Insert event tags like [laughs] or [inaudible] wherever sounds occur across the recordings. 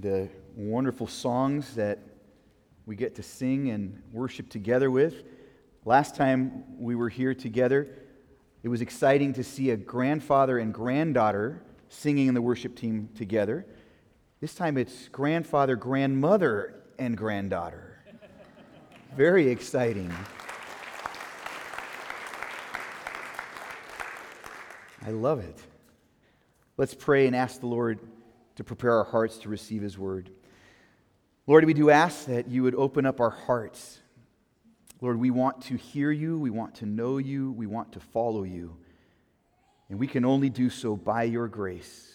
the wonderful songs that we get to sing and worship together with. Last time we were here together, it was exciting to see a grandfather and granddaughter singing in the worship team together. This time it's grandfather, grandmother, and granddaughter. [laughs] Very exciting. I love it. Let's pray and ask the Lord to prepare our hearts to receive His word. Lord, we do ask that you would open up our hearts. Lord, we want to hear you, we want to know you, we want to follow you. And we can only do so by your grace.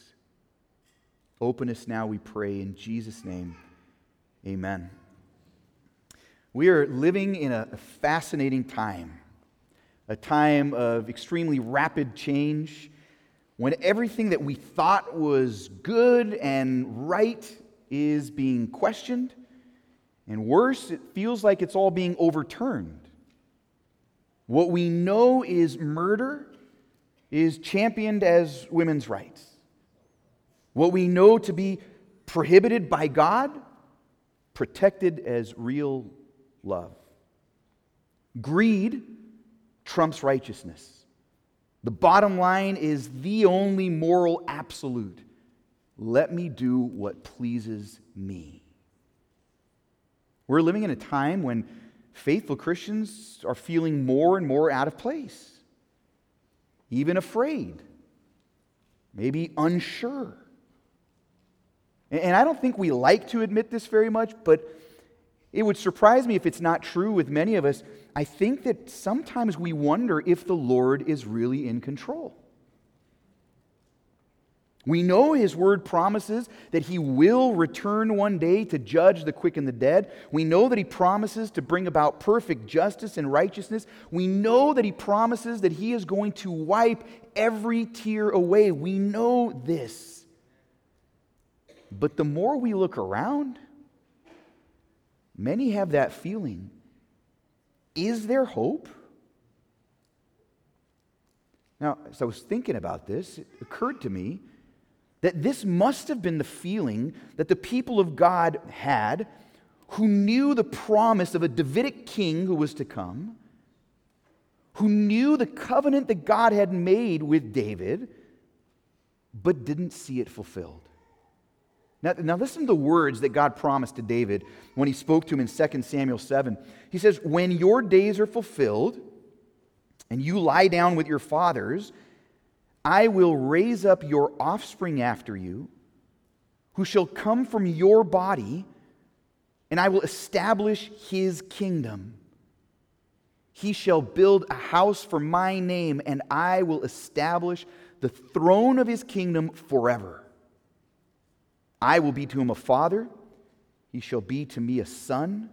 Open us now, we pray, in Jesus' name. Amen. We are living in a fascinating time, a time of extremely rapid change when everything that we thought was good and right is being questioned, and worse, it feels like it's all being overturned. What we know is murder is championed as women's rights. What we know to be prohibited by God, protected as real love. Greed trumps righteousness. The bottom line is the only moral absolute. Let me do what pleases me. We're living in a time when faithful Christians are feeling more and more out of place, even afraid, maybe unsure. And I don't think we like to admit this very much, but it would surprise me if it's not true with many of us. I think that sometimes we wonder if the Lord is really in control. We know His word promises that He will return one day to judge the quick and the dead. We know that He promises to bring about perfect justice and righteousness. We know that He promises that He is going to wipe every tear away. We know this. But the more we look around, Many have that feeling. Is there hope? Now, as I was thinking about this, it occurred to me that this must have been the feeling that the people of God had who knew the promise of a Davidic king who was to come, who knew the covenant that God had made with David, but didn't see it fulfilled. Now, now, listen to the words that God promised to David when he spoke to him in 2 Samuel 7. He says, When your days are fulfilled and you lie down with your fathers, I will raise up your offspring after you, who shall come from your body, and I will establish his kingdom. He shall build a house for my name, and I will establish the throne of his kingdom forever. I will be to him a father, he shall be to me a son.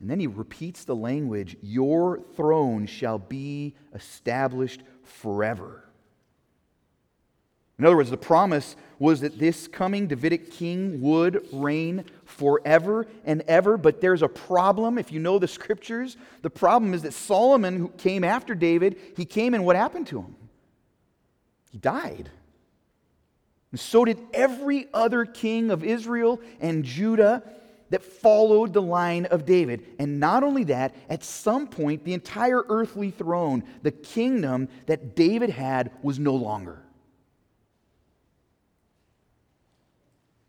And then he repeats the language Your throne shall be established forever. In other words, the promise was that this coming Davidic king would reign forever and ever. But there's a problem. If you know the scriptures, the problem is that Solomon, who came after David, he came and what happened to him? He died. And so did every other king of Israel and Judah that followed the line of David. And not only that, at some point, the entire earthly throne, the kingdom that David had, was no longer.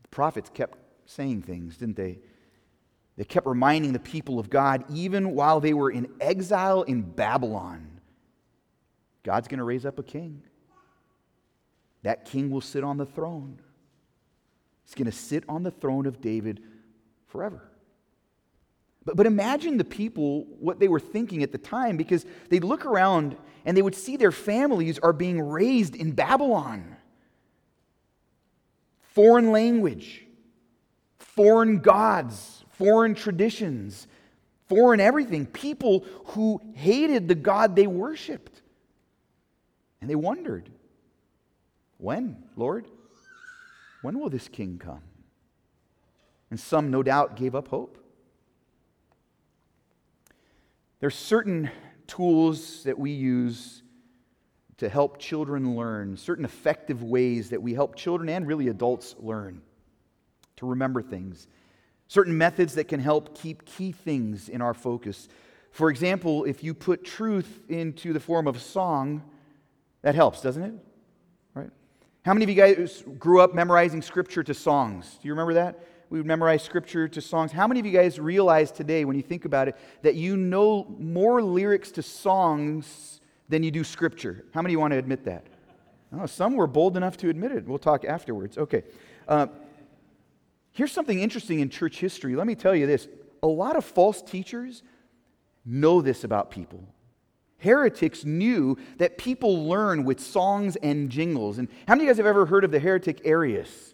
The prophets kept saying things, didn't they? They kept reminding the people of God, even while they were in exile in Babylon, God's going to raise up a king. That king will sit on the throne. He's going to sit on the throne of David forever. But, but imagine the people, what they were thinking at the time, because they'd look around and they would see their families are being raised in Babylon. Foreign language, foreign gods, foreign traditions, foreign everything. People who hated the God they worshiped. And they wondered when, Lord? When will this king come? And some, no doubt, gave up hope. There are certain tools that we use to help children learn, certain effective ways that we help children and really adults learn. to remember things, certain methods that can help keep key things in our focus. For example, if you put truth into the form of a song, that helps, doesn't it? How many of you guys grew up memorizing scripture to songs? Do you remember that? We would memorize scripture to songs. How many of you guys realize today, when you think about it, that you know more lyrics to songs than you do scripture? How many want to admit that? Oh, some were bold enough to admit it. We'll talk afterwards. Okay. Uh, here's something interesting in church history. Let me tell you this a lot of false teachers know this about people. Heretics knew that people learn with songs and jingles. And how many of you guys have ever heard of the heretic Arius?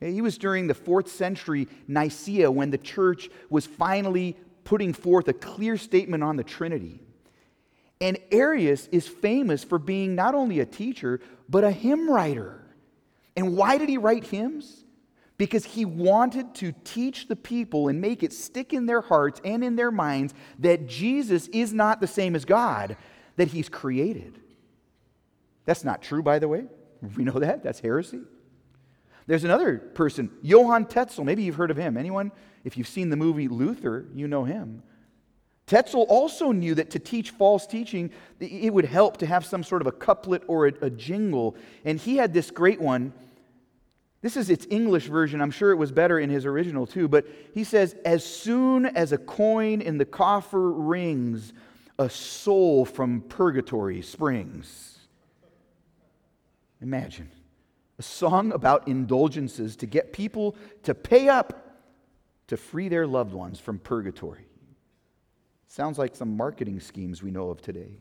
He was during the fourth century Nicaea when the church was finally putting forth a clear statement on the Trinity. And Arius is famous for being not only a teacher, but a hymn writer. And why did he write hymns? Because he wanted to teach the people and make it stick in their hearts and in their minds that Jesus is not the same as God, that he's created. That's not true, by the way. We know that. That's heresy. There's another person, Johann Tetzel. Maybe you've heard of him. Anyone? If you've seen the movie Luther, you know him. Tetzel also knew that to teach false teaching, it would help to have some sort of a couplet or a, a, jingle. And he had this great one. This is its English version. I'm sure it was better in his original too. But he says, As soon as a coin in the coffer rings, a soul from purgatory springs. Imagine a song about indulgences to get people to pay up to free their loved ones from purgatory. Sounds like some marketing schemes we know of today.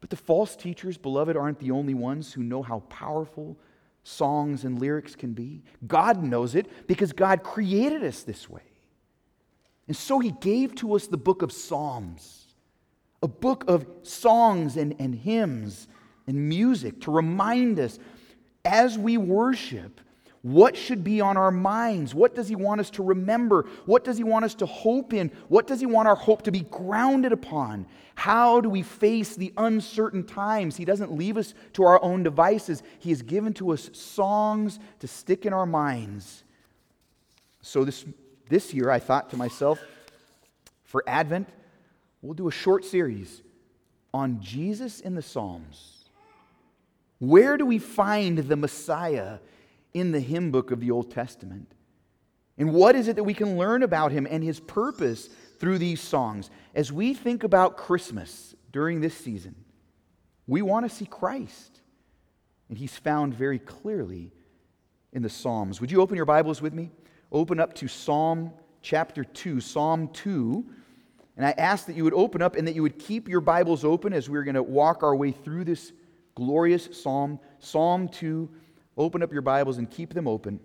But the false teachers, beloved, aren't the only ones who know how powerful songs and lyrics can be. God knows it because God created us this way. And so he gave to us the book of Psalms, a book of songs and, and hymns and music to remind us as we worship what should be on our minds? What does He want us to remember? What does He want us to hope in? What does He want our hope to be grounded upon? How do we face the uncertain times? He doesn't leave us to our own devices, He has given to us songs to stick in our minds. So, this, this year, I thought to myself, for Advent, we'll do a short series on Jesus in the Psalms. Where do we find the Messiah in the hymn book of the Old Testament. And what is it that we can learn about him and his purpose through these songs? As we think about Christmas during this season, we want to see Christ. And he's found very clearly in the Psalms. Would you open your Bibles with me? Open up to Psalm chapter 2, Psalm 2. And I ask that you would open up and that you would keep your Bibles open as we're going to walk our way through this glorious psalm, Psalm 2, Open up your Bibles and keep them open.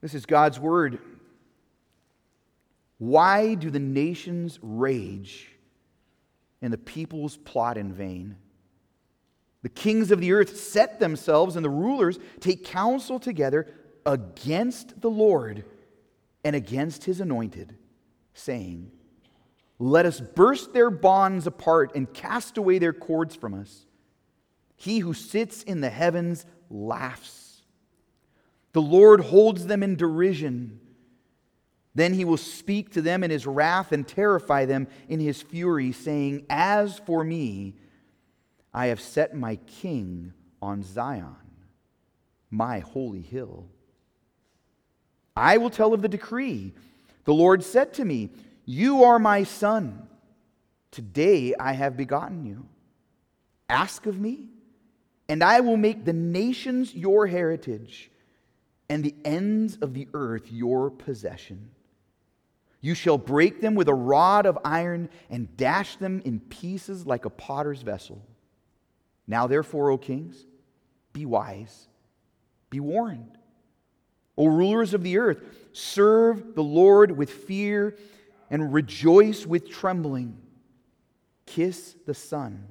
This is God's word. Why do the nations rage and the peoples plot in vain? The kings of the earth set themselves, and the rulers take counsel together against the Lord and against his anointed, saying, Let us burst their bonds apart and cast away their cords from us. He who sits in the heavens laughs. The Lord holds them in derision. Then he will speak to them in his wrath and terrify them in his fury, saying, As for me, I have set my king on Zion, my holy hill. I will tell of the decree. The Lord said to me, You are my son. Today I have begotten you. Ask of me, and I will make the nations your heritage, and the ends of the earth your possession. You shall break them with a rod of iron and dash them in pieces like a potter's vessel. Now, therefore, O kings, be wise, be warned. O rulers of the earth, serve the Lord with fear and rejoice with trembling. Kiss the Son,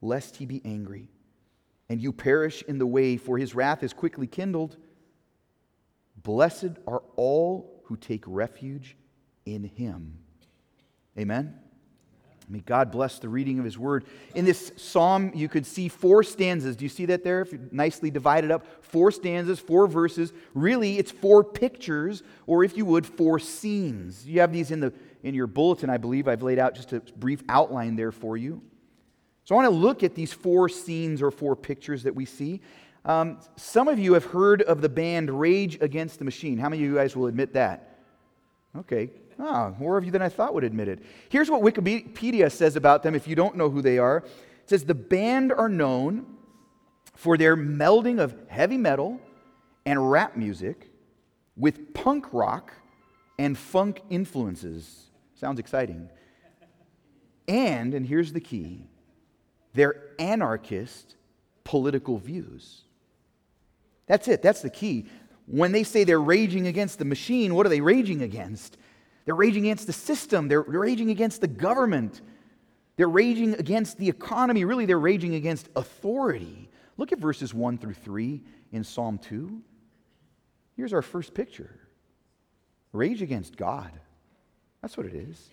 lest he be angry and you perish in the way, for his wrath is quickly kindled. Blessed are all who take refuge in him. Amen? May God bless the reading of His Word. In this psalm, you could see four stanzas. Do you see that there? Nicely divided up. Four stanzas, four verses. Really, it's four pictures, or if you would, four scenes. You have these in, the, in your bulletin, I believe. I've laid out just a brief outline there for you. So I want to look at these four scenes or four pictures that we see. Um, some of you have heard of the band Rage Against the Machine. How many of you guys will admit that? Okay, Ah, more of you than I thought would admit it. Here's what Wikipedia says about them if you don't know who they are. It says the band are known for their melding of heavy metal and rap music with punk rock and funk influences. Sounds exciting. And, and here's the key, their anarchist political views. That's it, that's the key. When they say they're raging against the machine, what are they raging against? They're raging against the system, they're raging against the government, they're raging against the economy. Really, they're raging against authority. Look at verses 1 through 3 in Psalm 2. Here's our first picture rage against God. That's what it is.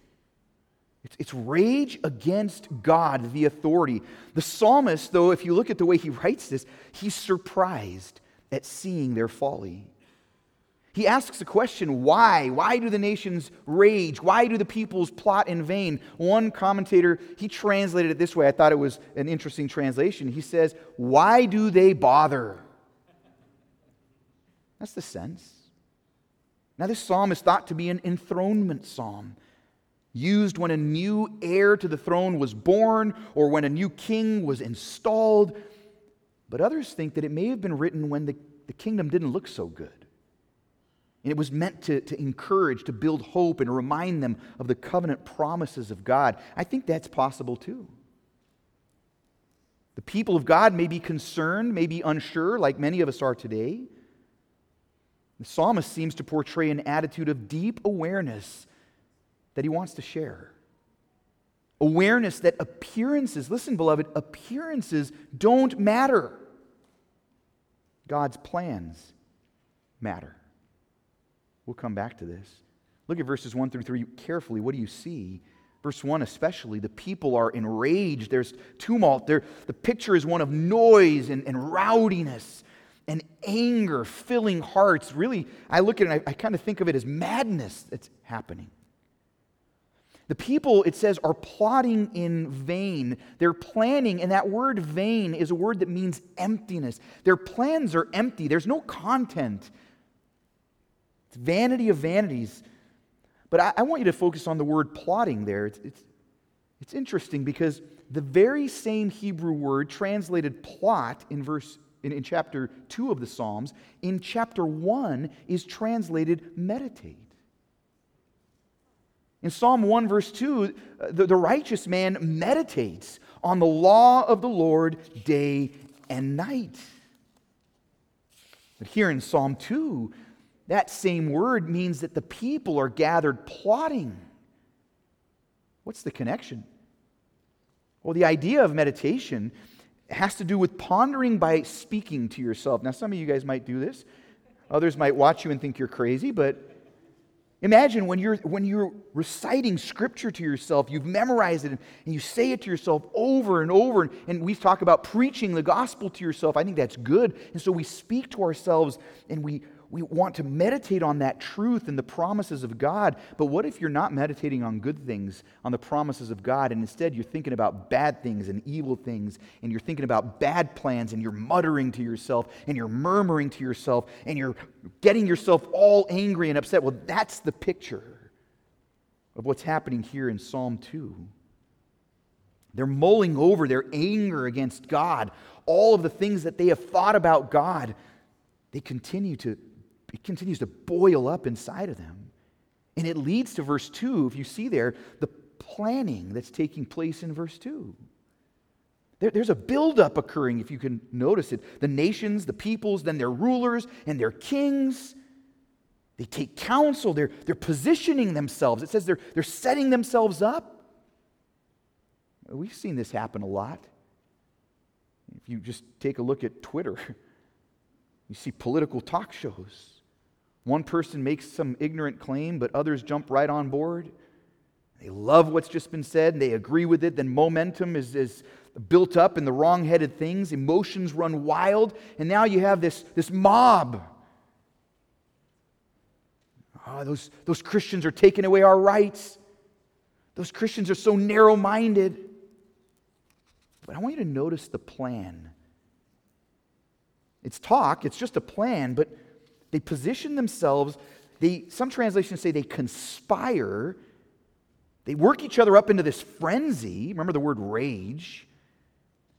It's, it's, rage against God, the authority. The psalmist, though, if you look at the way he writes this, he's surprised at seeing their folly. He asks the question, why? Why do the nations rage? Why do the peoples plot in vain? One commentator, he translated it this way. I thought it was an interesting translation. He says, Why do they bother? That's the sense. Now, this psalm is thought to be an enthronement psalm, used when a new heir to the throne was born or when a new king was installed. But others think that it may have been written when the, the kingdom didn't look so good. And it was meant to, to encourage, to build hope, and remind them of the covenant promises of God. I think that's possible too. The people of God may be concerned, may be unsure, like many of us are today. The psalmist seems to portray an attitude of deep awareness that he wants to share. Awareness that appearances, listen, beloved, appearances don't matter. God's plans matter. We'll come back to this. Look at verses 1 through 3 carefully. What do you see? Verse 1 especially, the people are enraged. There's tumult. There, the picture is one of noise and, and rowdiness and anger filling hearts. Really, I look at it I, I kind of think of it as madness that's happening. The people, it says, are plotting in vain. They're planning, and that word vain is a word that means emptiness. Their plans are empty, there's no content it's vanity of vanities. But I, I, want you to focus on the word plotting there. It's, it's, it's interesting because the very same Hebrew word translated plot in verse in, in chapter 2 of the Psalms, in chapter 1 is translated meditate. In Psalm 1, verse 2, uh, the, the righteous man meditates on the law of the Lord day and night. But here in Psalm 2, that same word means that the people are gathered plotting. What's the connection? Well, the idea of meditation has to do with pondering by speaking to yourself. Now, some of you guys might do this. Others might watch you and think you're crazy, but imagine when you're, when you're reciting scripture to yourself, you've memorized it and you say it to yourself over and over. And, we talk about preaching the gospel to yourself. I think that's good. And so we speak to ourselves and we we want to meditate on that truth and the promises of God. But what if you're not meditating on good things, on the promises of God, and instead you're thinking about bad things and evil things, and you're thinking about bad plans, and you're muttering to yourself, and you're murmuring to yourself, and you're getting yourself all angry and upset? Well, that's the picture of what's happening here in Psalm 2. They're mulling over their anger against God, all of the things that they have thought about God. They continue to it continues to boil up inside of them. And it leads to verse 2, if you see there, the planning that's taking place in verse 2. There, there's a buildup occurring, if you can notice it. The nations, the peoples, then their rulers and their kings, they take counsel, they're, they're positioning themselves. It says they're, they're setting themselves up. We've seen this happen a lot. If you just take a look at Twitter, [laughs] you see political talk shows one person makes some ignorant claim, but others jump right on board. They love what's just been said and they agree with it. Then momentum is, is built up in the wrong headed things. Emotions run wild. And now you have this, this mob. Oh, those, those Christians are taking away our rights. Those Christians are so narrow minded. But I want you to notice the plan. It's talk, it's just a plan, but they position themselves. They, some translations say they conspire. They work each other up into this frenzy. Remember the word rage.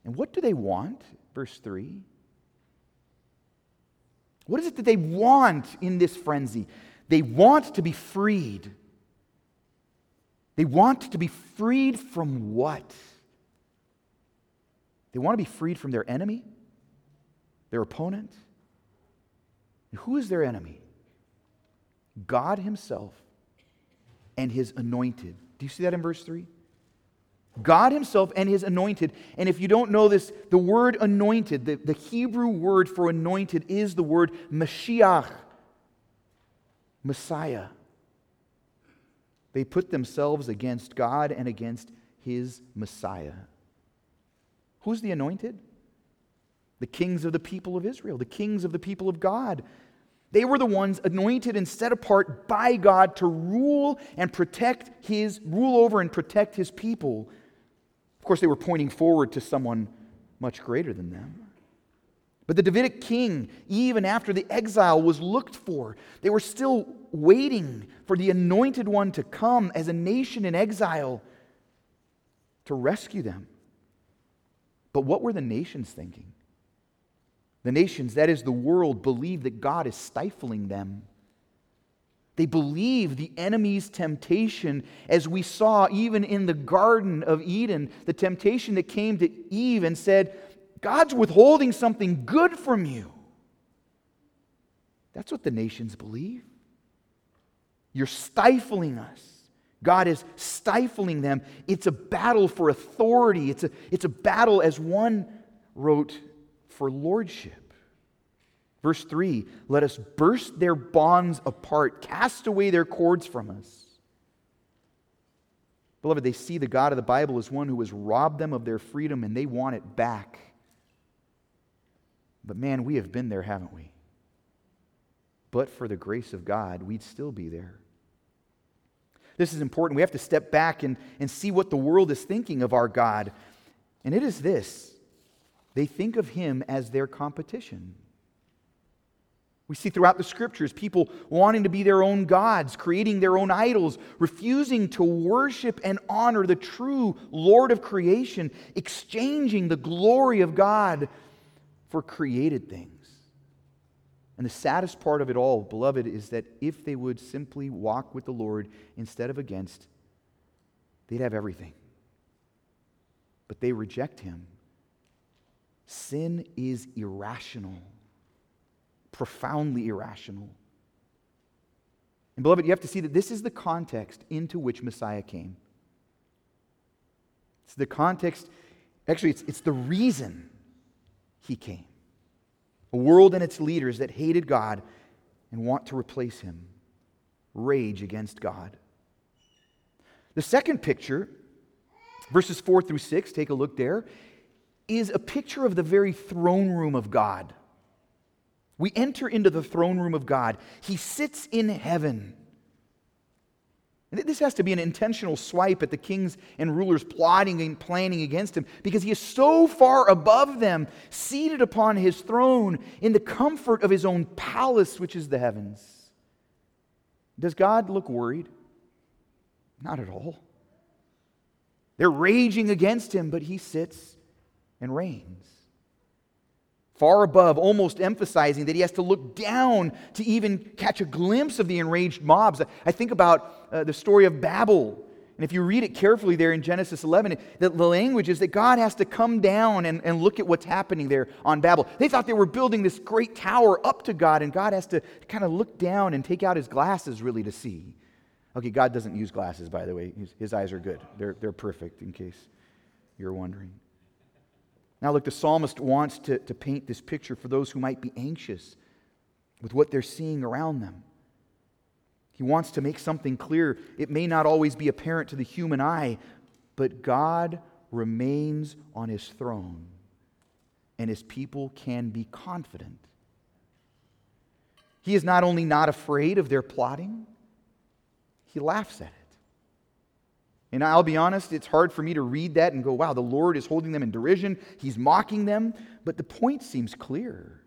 And what do they want? Verse 3. What is it that they want in this frenzy? They want to be freed. They want to be freed from what? They want to be freed from their enemy, their opponent. who is their enemy? God Himself and His anointed. Do you see that in verse 3? God Himself and His anointed. And if you don't know this, the word anointed, the, the Hebrew word for anointed is the word Mashiach, Messiah. They put themselves against God and against His Messiah. Who's the anointed? The kings of the people of Israel, the kings of the people of God. They were the ones anointed and set apart by God to rule and protect his rule over and protect his people. Of course, they were pointing forward to someone much greater than them. But the Davidic king, even after the exile was looked for, they were still waiting for the anointed one to come as a nation in exile to rescue them. But what were the nations thinking? The nations, that is the world, believe that God is stifling them. They believe the enemy's temptation, as we saw even in the Garden of Eden, the temptation that came to Eve and said, God's withholding something good from you. That's what the nations believe. You're stifling us. God is stifling them. It's a battle for authority. It's a, it's a battle, as one wrote for lordship. Verse 3 Let us burst their bonds apart, cast away their cords from us. Beloved, they see the God of the Bible as one who has robbed them of their freedom and they want it back. But man, we have been there, haven't we? But for the grace of God, we'd still be there. This is important. We have to step back and, and see what the world is thinking of our God. And it is this they think of him as their competition. We see throughout the scriptures people wanting to be their own gods, creating their own idols, refusing to worship and honor the true Lord of creation, exchanging the glory of God for created things. And the saddest part of it all, beloved, is that if they would simply walk with the Lord instead of against, they'd have everything. But they reject him Sin is irrational, profoundly irrational. And, beloved, you have to see that this is the context into which Messiah came. It's the context, actually, it's, it's the reason he came. A world and its leaders that hated God and want to replace him, rage against God. The second picture, verses 4 through 6, take a look there, is a picture of the very throne room of God. We enter into the throne room of God. He sits in heaven. This has to be an intentional swipe at the kings and rulers plotting and planning against him because he is so far above them, seated upon his throne in the comfort of his own palace, which is the heavens. Does God look worried? Not at all. They're raging against him, but he sits and reigns. Far above, almost emphasizing that he has to look down to even catch a glimpse of the enraged mobs. I think about uh, the story of Babel. And if you read it carefully there in Genesis 11, the, the language is that God has to come down and, and look at what's happening there on Babel. They thought they were building this great tower up to God, and God has to kind of look down and take out his glasses really to see. Okay, God doesn't use glasses, by the way. His, his eyes are good, they're, they're perfect, in case you're wondering. Now, look, the psalmist wants to, to paint this picture for those who might be anxious with what they're seeing around them. He wants to make something clear. It may not always be apparent to the human eye, but God remains on his throne, and his people can be confident. He is not only not afraid of their plotting, he laughs at it. And I'll be honest, it's hard for me to read that and go, wow, the Lord is holding them in derision. He's mocking them. But the point seems clear.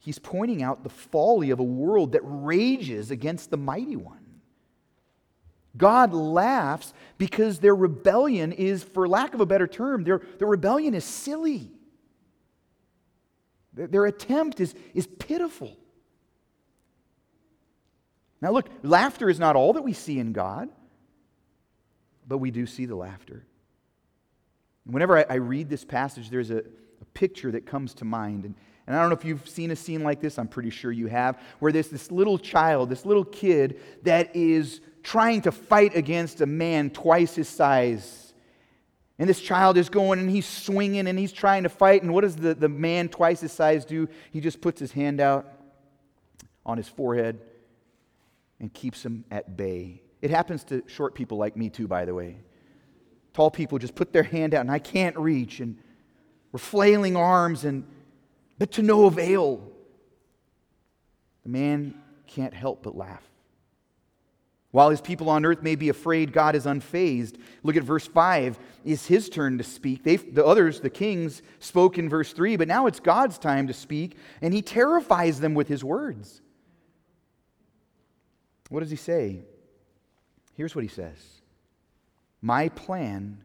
He's pointing out the folly of a world that rages against the mighty one. God laughs because their rebellion is, for lack of a better term, their, their rebellion is silly. Their, their attempt is, is pitiful. Now, look, laughter is not all that we see in God but we do see the laughter. Whenever I, I read this passage, there's a, a, picture that comes to mind. And, and I don't know if you've seen a scene like this, I'm pretty sure you have, where there's this little child, this little kid that is trying to fight against a man twice his size. And this child is going and he's swinging and he's trying to fight. And what does the, the man twice his size do? He just puts his hand out on his forehead and keeps him at bay. It happens to short people like me, too, by the way. Tall people just put their hand out and I can't reach, and we're flailing arms, and but to no avail. The man can't help but laugh. While his people on earth may be afraid, God is unfazed. Look at verse 5. It's his turn to speak. they the others, the kings, spoke in verse 3, but now it's God's time to speak, and he terrifies them with his words. What does he say? Here's what he says My plan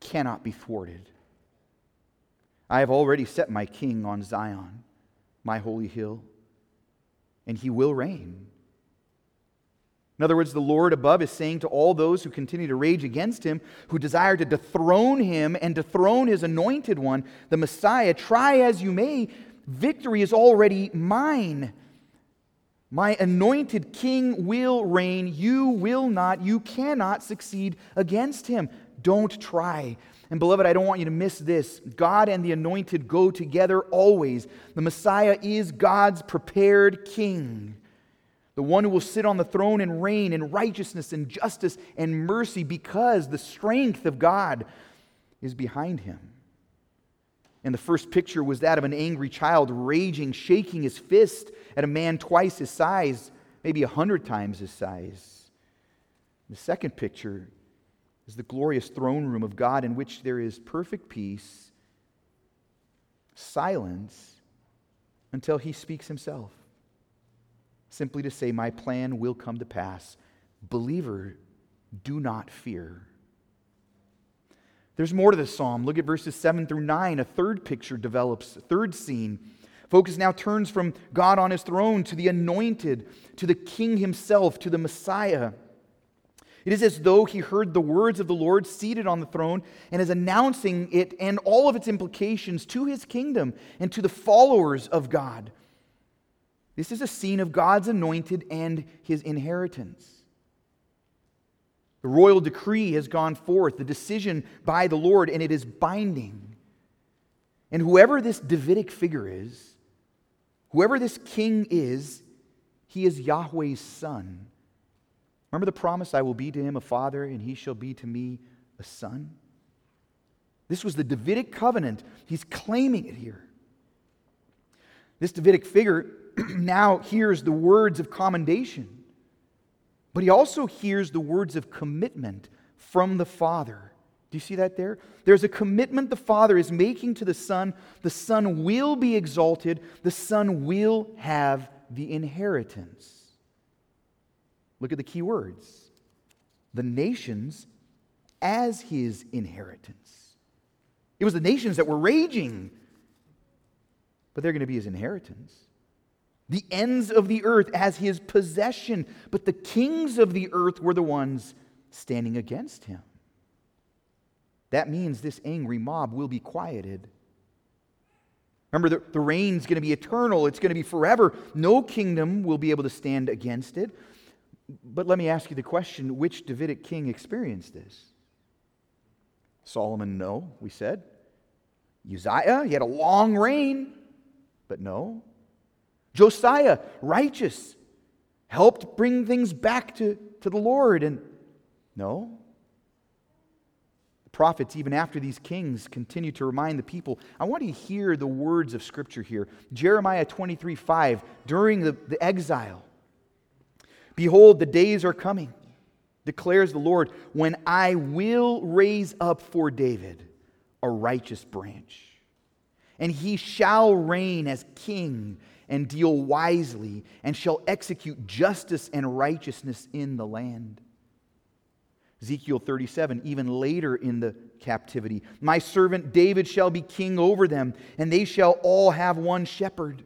cannot be thwarted. I have already set my king on Zion, my holy hill, and he will reign. In other words, the Lord above is saying to all those who continue to rage against him, who desire to dethrone him and dethrone his anointed one, the Messiah, try as you may, victory is already mine. My anointed king will reign. You will not, you cannot succeed against him. Don't try. And beloved, I don't want you to miss this. God and the anointed go together always. The Messiah is God's prepared king, the one who will sit on the throne and reign in righteousness and justice and mercy because the strength of God is behind him. And the first picture was that of an angry child raging, shaking his fist at a man twice his size, maybe a hundred times his size. The second picture is the glorious throne room of God in which there is perfect peace, silence until he speaks himself. Simply to say, My plan will come to pass. Believer, do not fear. There's more to this psalm. Look at verses 7 through 9. A third picture develops, a third scene. Focus now turns from God on his throne to the anointed, to the king himself, to the Messiah. It is as though he heard the words of the Lord seated on the throne and is announcing it and all of its implications to his kingdom and to the followers of God. This is a scene of God's anointed and his inheritance. The royal decree has gone forth, the decision by the Lord, and it is binding. And whoever this Davidic figure is, whoever this king is, he is Yahweh's son. Remember the promise I will be to him a father, and he shall be to me a son? This was the Davidic covenant. He's claiming it here. This Davidic figure [clears throat] now hears the words of commendation. But he also hears the words of commitment from the Father. Do you see that there? There's a commitment the Father is making to the Son. The Son will be exalted, the Son will have the inheritance. Look at the key words the nations as his inheritance. It was the nations that were raging, but they're going to be his inheritance the ends of the earth as his possession, but the kings of the earth were the ones standing against him. That means this angry mob will be quieted. Remember, the, the reign's going to be eternal, it's going to be forever. No kingdom will be able to stand against it. But let me ask you the question which Davidic king experienced this? Solomon, no, we said. Uzziah, he had a long reign, but no. Josiah, righteous, helped bring things back to, to the Lord. And no. Prophets, even after these kings, continue to remind the people. I want you to hear the words of Scripture here. Jeremiah 23 5, during the, the exile. Behold, the days are coming, declares the Lord, when I will raise up for David a righteous branch, and he shall reign as king and deal wisely, and shall execute justice and righteousness in the land. Ezekiel 37, even later in the captivity. My servant David shall be king over them, and they shall all have one shepherd.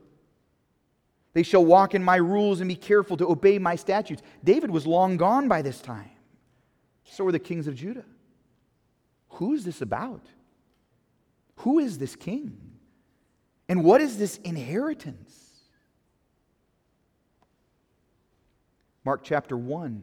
They shall walk in my rules and be careful to obey my statutes. David was long gone by this time. So were the kings of Judah. Who is this about? Who is this king? And what is this inheritance? Mark chapter 1,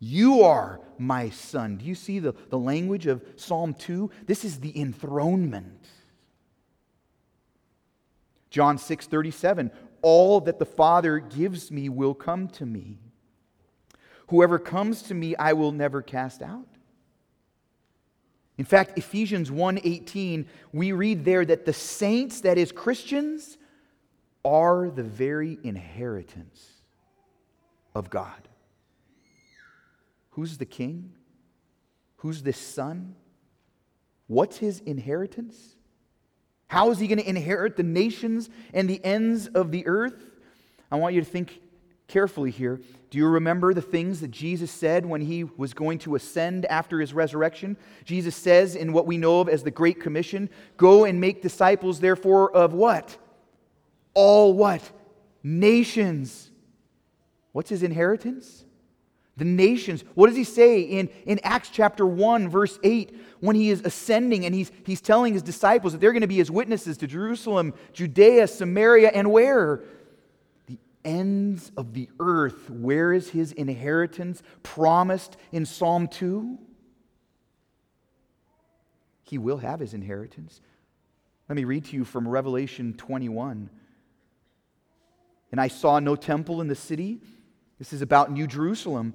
You are my son. Do you see the, the language of Psalm 2? This is the enthronement. John 6 37, all that the Father gives me will come to me. Whoever comes to me, I will never cast out. In fact, Ephesians 1:18, we read there that the saints, that is Christians, are the very inheritance of God. Who's the king? Who's this son? What's his inheritance? How is he going to inherit the nations and the ends of the earth? I want you to think carefully here. Do you remember the things that Jesus said when he was going to ascend after his resurrection? Jesus says in what we know of as the Great Commission, go and make disciples, therefore, of what? All what? Nations. What's his inheritance? The nations. What does he say in, in Acts chapter 1, verse 8, when he is ascending and he's, he's telling his disciples that they're going to be his witnesses to Jerusalem, Judea, Samaria, and where? The ends of the earth. Where is his inheritance promised in Psalm 2? He will have his inheritance. Let me read to you from Revelation 21. And I saw no temple in the city this is about New Jerusalem.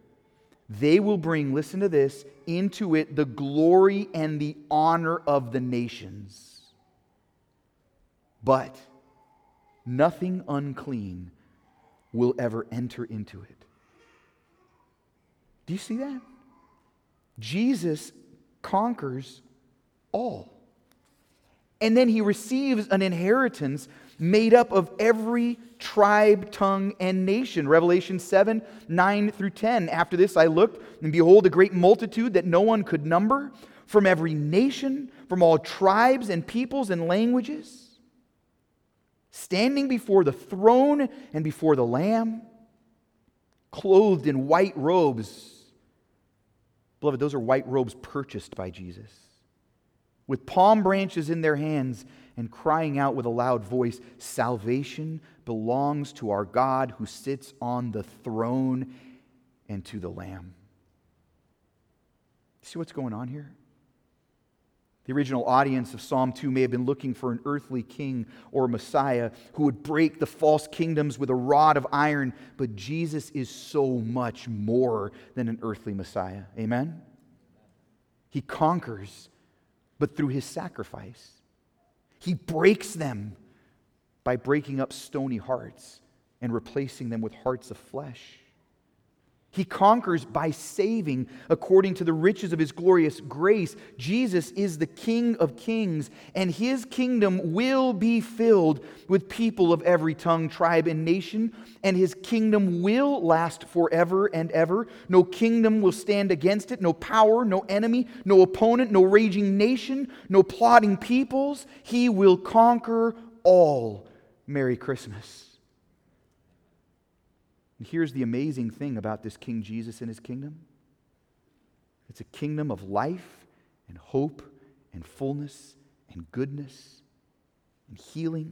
They will bring, listen to this, into it the glory and the honor of the nations. But nothing unclean will ever enter into it. Do you see that? Jesus conquers all. And then he receives an inheritance made up of every tribe, tongue, and nation. Revelation 7 9 through 10. After this I looked, and behold, a great multitude that no one could number from every nation, from all tribes and peoples and languages, standing before the throne and before the Lamb, clothed in white robes. Beloved, those are white robes purchased by Jesus, with palm branches in their hands and crying out with a loud voice Salvation belongs to our God who sits on the throne and to the Lamb. See what's going on here? The original audience of Psalm 2 may have been looking for an earthly king or Messiah who would break the false kingdoms with a rod of iron, but Jesus is so much more than an earthly Messiah. Amen? He conquers, but through his sacrifice. He breaks them by breaking up stony hearts and replacing them with hearts of flesh. He conquers by saving according to the riches of his glorious grace. Jesus is the King of kings, and his kingdom will be filled with people of every tongue, tribe, and nation, and his kingdom will last forever and ever. No kingdom will stand against it, no power, no enemy, no opponent, no raging nation, no plotting peoples. He will conquer all. Merry Christmas. And here's the amazing thing about this King Jesus and his kingdom it's a kingdom of life and hope and fullness and goodness and healing.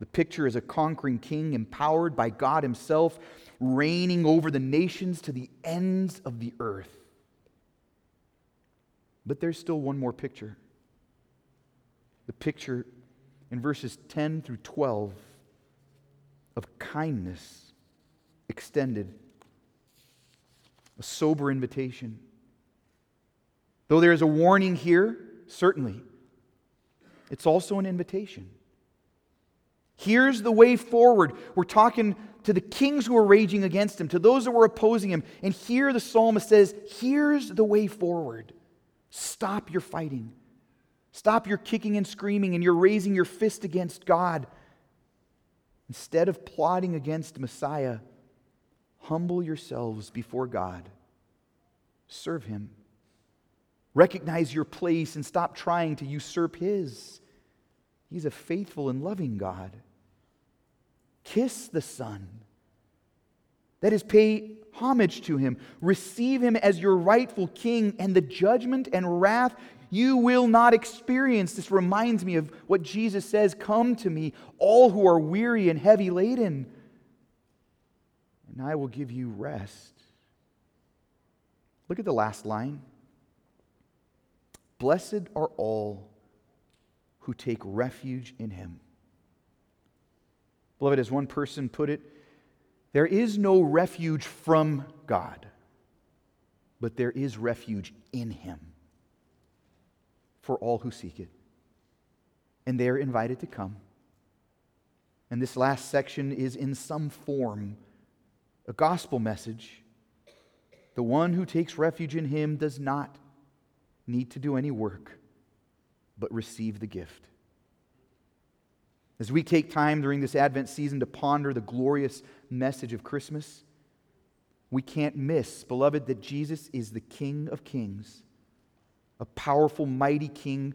The picture is a conquering king empowered by God Himself, reigning over the nations to the ends of the earth. But there's still one more picture. The picture in verses 10 through 12 of kindness extended, a sober invitation. Though there is a warning here, certainly, it's also an invitation. Here's the way forward. We're talking to the kings who are raging against him, to those that were opposing him. And here the psalmist says, Here's the way forward. Stop your fighting. Stop your kicking and screaming and you're raising your fist against God. Instead of plotting against Messiah, humble yourselves before God. Serve Him. Recognize your place and stop trying to usurp His. He's a faithful and loving God. Kiss the Son. That is, pay homage to Him. Receive Him as your rightful King, and the judgment and wrath you will not experience. This reminds me of what Jesus says Come to me, all who are weary and heavy laden, and I will give you rest. Look at the last line. Blessed are all who take refuge in him. Beloved, as one person put it, there is no refuge from God, but there is refuge in him for all who seek it. And they are invited to come. And this last section is in some form a gospel message. The one who takes refuge in him does not need to do any work, but receive the gift. As we take time during this Advent season to ponder the glorious message of Christmas, we can't miss, beloved, that Jesus is the King of kings a powerful, mighty king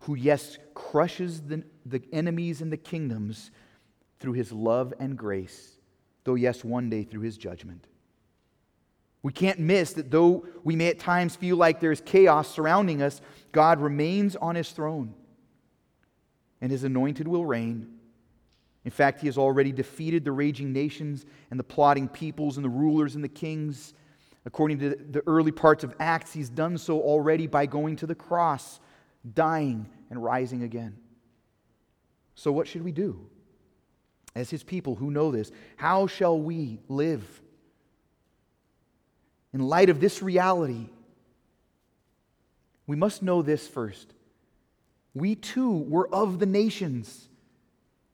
who, yes, crushes the, the enemies and the kingdoms through his love and grace, though, yes, one day through his judgment. We can't miss that though we may at times feel like there's chaos surrounding us, God remains on his throne and his anointed will reign. In fact, he has already defeated the raging nations and the plotting peoples and the rulers and the kings According to the early parts of Acts, he's done so already by going to the cross, dying, and rising again. So, what should we do? As his people who know this, how shall we live? In light of this reality, we must know this first. We too were of the nations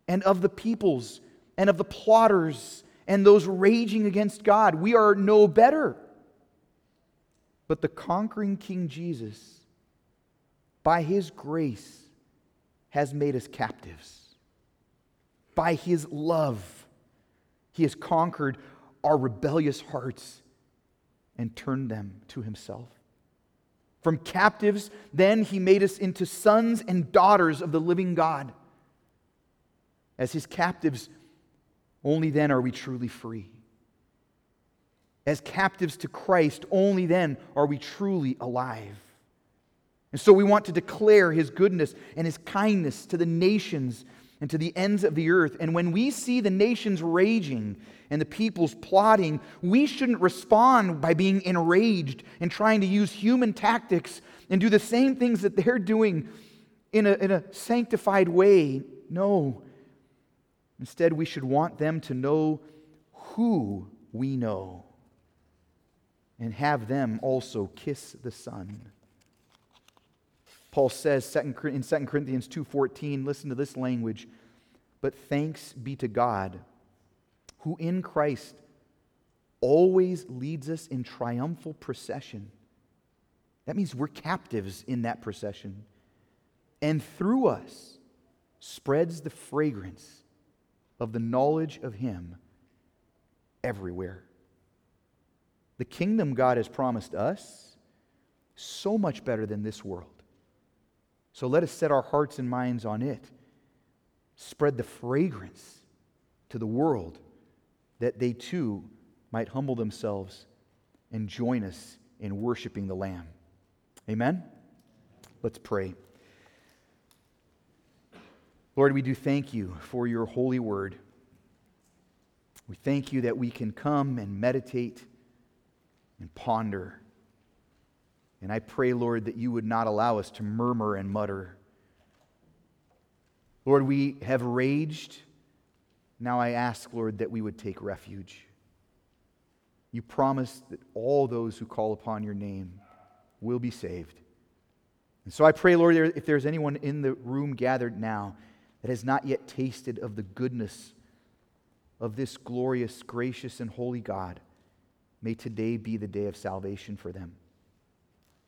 and of the peoples and of the plotters and those raging against God. We are no better. But the conquering King Jesus, by his grace, has made us captives. By his love, he has conquered our rebellious hearts and turned them to himself. From captives, then he made us into sons and daughters of the living God. As his captives, only then are we truly free as captives to Christ, only then are we truly alive. And so we want to declare his goodness and his kindness to the nations and to the ends of the earth. And when we see the nations raging and the peoples plotting, we shouldn't respond by being enraged and trying to use human tactics and do the same things that they're doing in a, in a sanctified way. No. Instead, we should want them to know who we know and have them also kiss the Son. Paul says in 2 Corinthians 2:14, listen to this language, but thanks be to God who in Christ always leads us in triumphal procession. That means we're captives in that procession. And through us spreads the fragrance of the knowledge of Him everywhere. The kingdom God has promised us so much better than this world. So let us set our hearts and minds on it. Spread the fragrance to the world that they too might humble themselves and join us in worshiping the Lamb. Amen? Let's pray. Lord, we do thank you for your holy word. We thank you that we can come and meditate and ponder. And I pray, Lord, that you would not allow us to murmur and mutter. Lord, we have raged. Now I ask, Lord, that we would take refuge. You promised that all those who call upon your name will be saved. And so I pray, Lord, if there's anyone in the room gathered now that has not yet tasted of the goodness of this glorious, gracious, and holy God, may today be the day of salvation for them.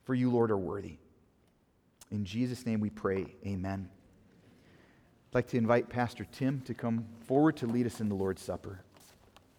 For you, Lord, are worthy. In Jesus' name we pray, amen. I'd like to invite Pastor Tim to come forward to lead us in the Lord's Supper.